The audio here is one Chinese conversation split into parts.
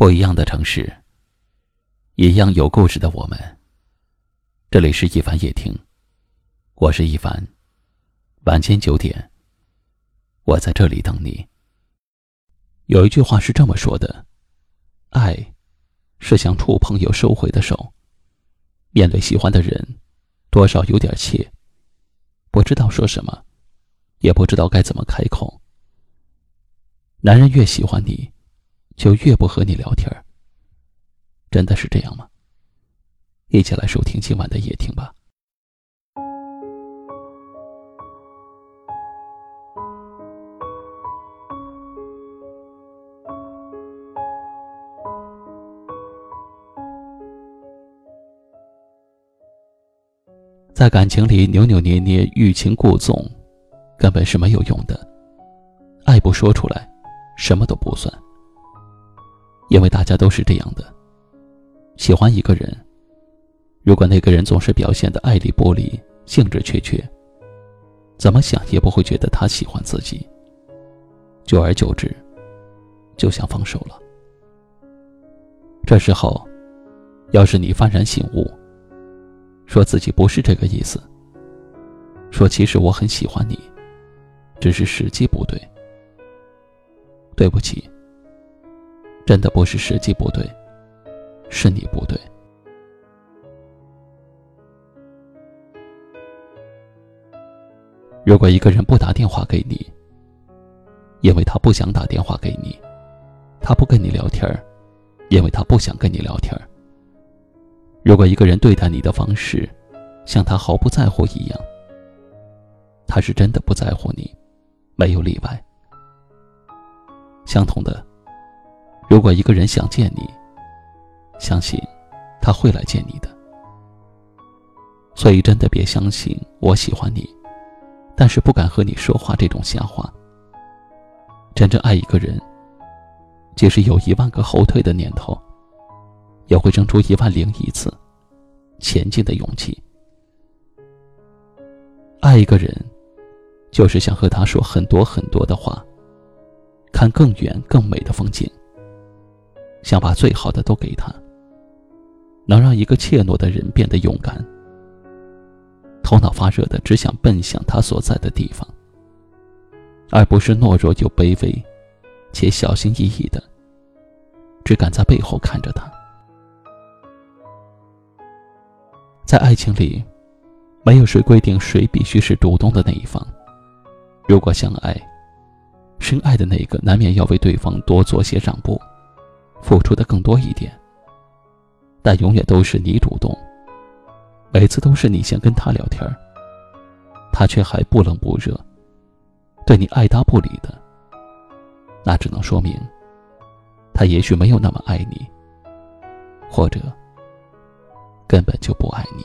不一样的城市，一样有故事的我们。这里是一凡夜听，我是一凡。晚间九点，我在这里等你。有一句话是这么说的：爱，是想触碰又收回的手。面对喜欢的人，多少有点怯，不知道说什么，也不知道该怎么开口。男人越喜欢你。就越不和你聊天真的是这样吗？一起来收听今晚的夜听吧。在感情里扭扭捏捏、欲擒故纵，根本是没有用的。爱不说出来，什么都不算。因为大家都是这样的，喜欢一个人，如果那个人总是表现的爱理不理、兴致缺缺，怎么想也不会觉得他喜欢自己。久而久之，就想放手了。这时候，要是你幡然醒悟，说自己不是这个意思，说其实我很喜欢你，只是时机不对，对不起。真的不是时机不对，是你不对。如果一个人不打电话给你，因为他不想打电话给你，他不跟你聊天因为他不想跟你聊天如果一个人对待你的方式，像他毫不在乎一样，他是真的不在乎你，没有例外。相同的。如果一个人想见你，相信他会来见你的。所以真的别相信我喜欢你，但是不敢和你说话这种瞎话。真正爱一个人，即使有一万个后退的念头，也会生出一万零一次前进的勇气。爱一个人，就是想和他说很多很多的话，看更远更美的风景。想把最好的都给他，能让一个怯懦的人变得勇敢，头脑发热的只想奔向他所在的地方，而不是懦弱又卑微，且小心翼翼的，只敢在背后看着他。在爱情里，没有谁规定谁必须是主动的那一方。如果相爱，深爱的那个难免要为对方多做些让步。付出的更多一点，但永远都是你主动。每次都是你先跟他聊天，他却还不冷不热，对你爱搭不理的。那只能说明，他也许没有那么爱你，或者根本就不爱你。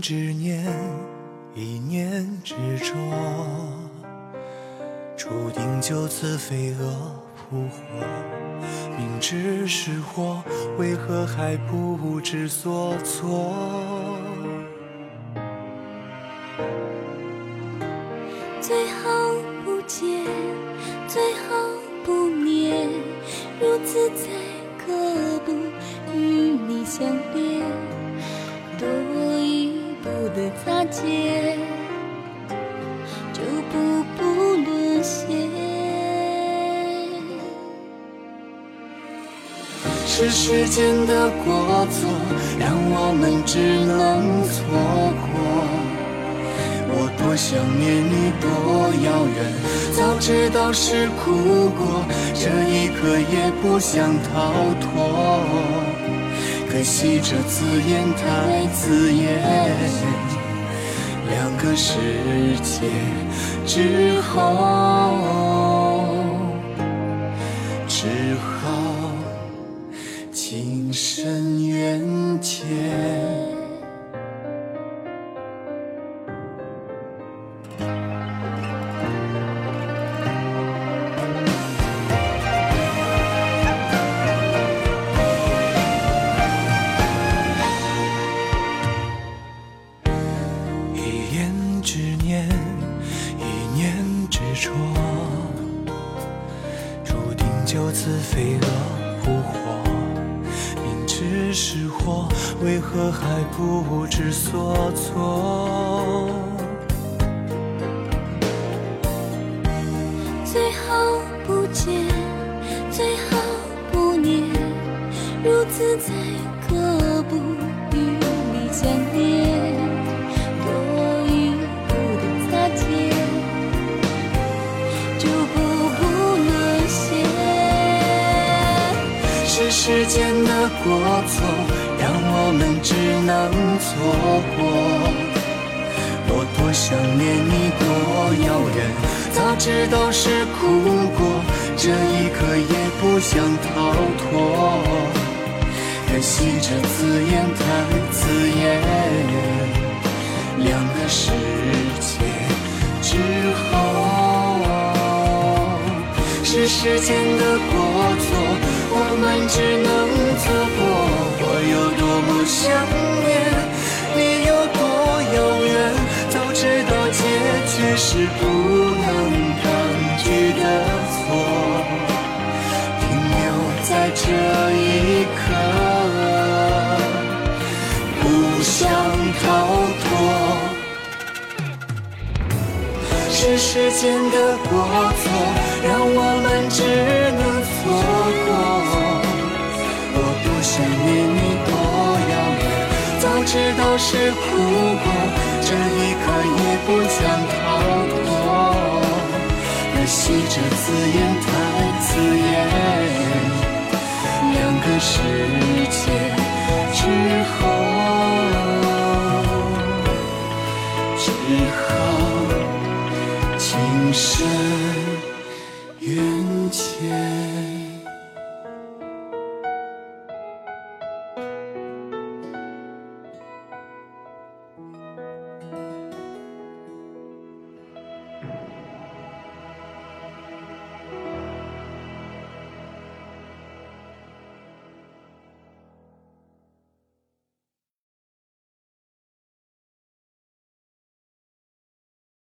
执念，一念执着，注定就此飞蛾扑火。明知是祸，为何还不知所措？最好不见，最好不念，如此才可不与你相恋。的擦肩，就步步沦陷。是时间的过错，让我们只能错过。我多想念你，多遥远，早知道是苦果，这一刻也不想逃脱。可惜这字眼太刺眼，两个世界之后，只好情深缘浅。为何还不知所措？最好不见，最好不念，如此才可不与你相恋。多余不的擦肩，就步步沦陷。是时间的过错，让我们只能错过。我多想念你，多遥远，早知道是苦果，这一刻也不想逃脱。可惜这字眼太刺眼，两个世界之后，是时间的过错，我们只能。想念，你有多遥远，早知道结局是不能抗拒的错，停留在这一刻，不想逃脱。是时间的过错，让我们只可是哭过这一刻也不想逃脱，可惜这字眼太刺眼。两个世界之后，只好情深缘浅。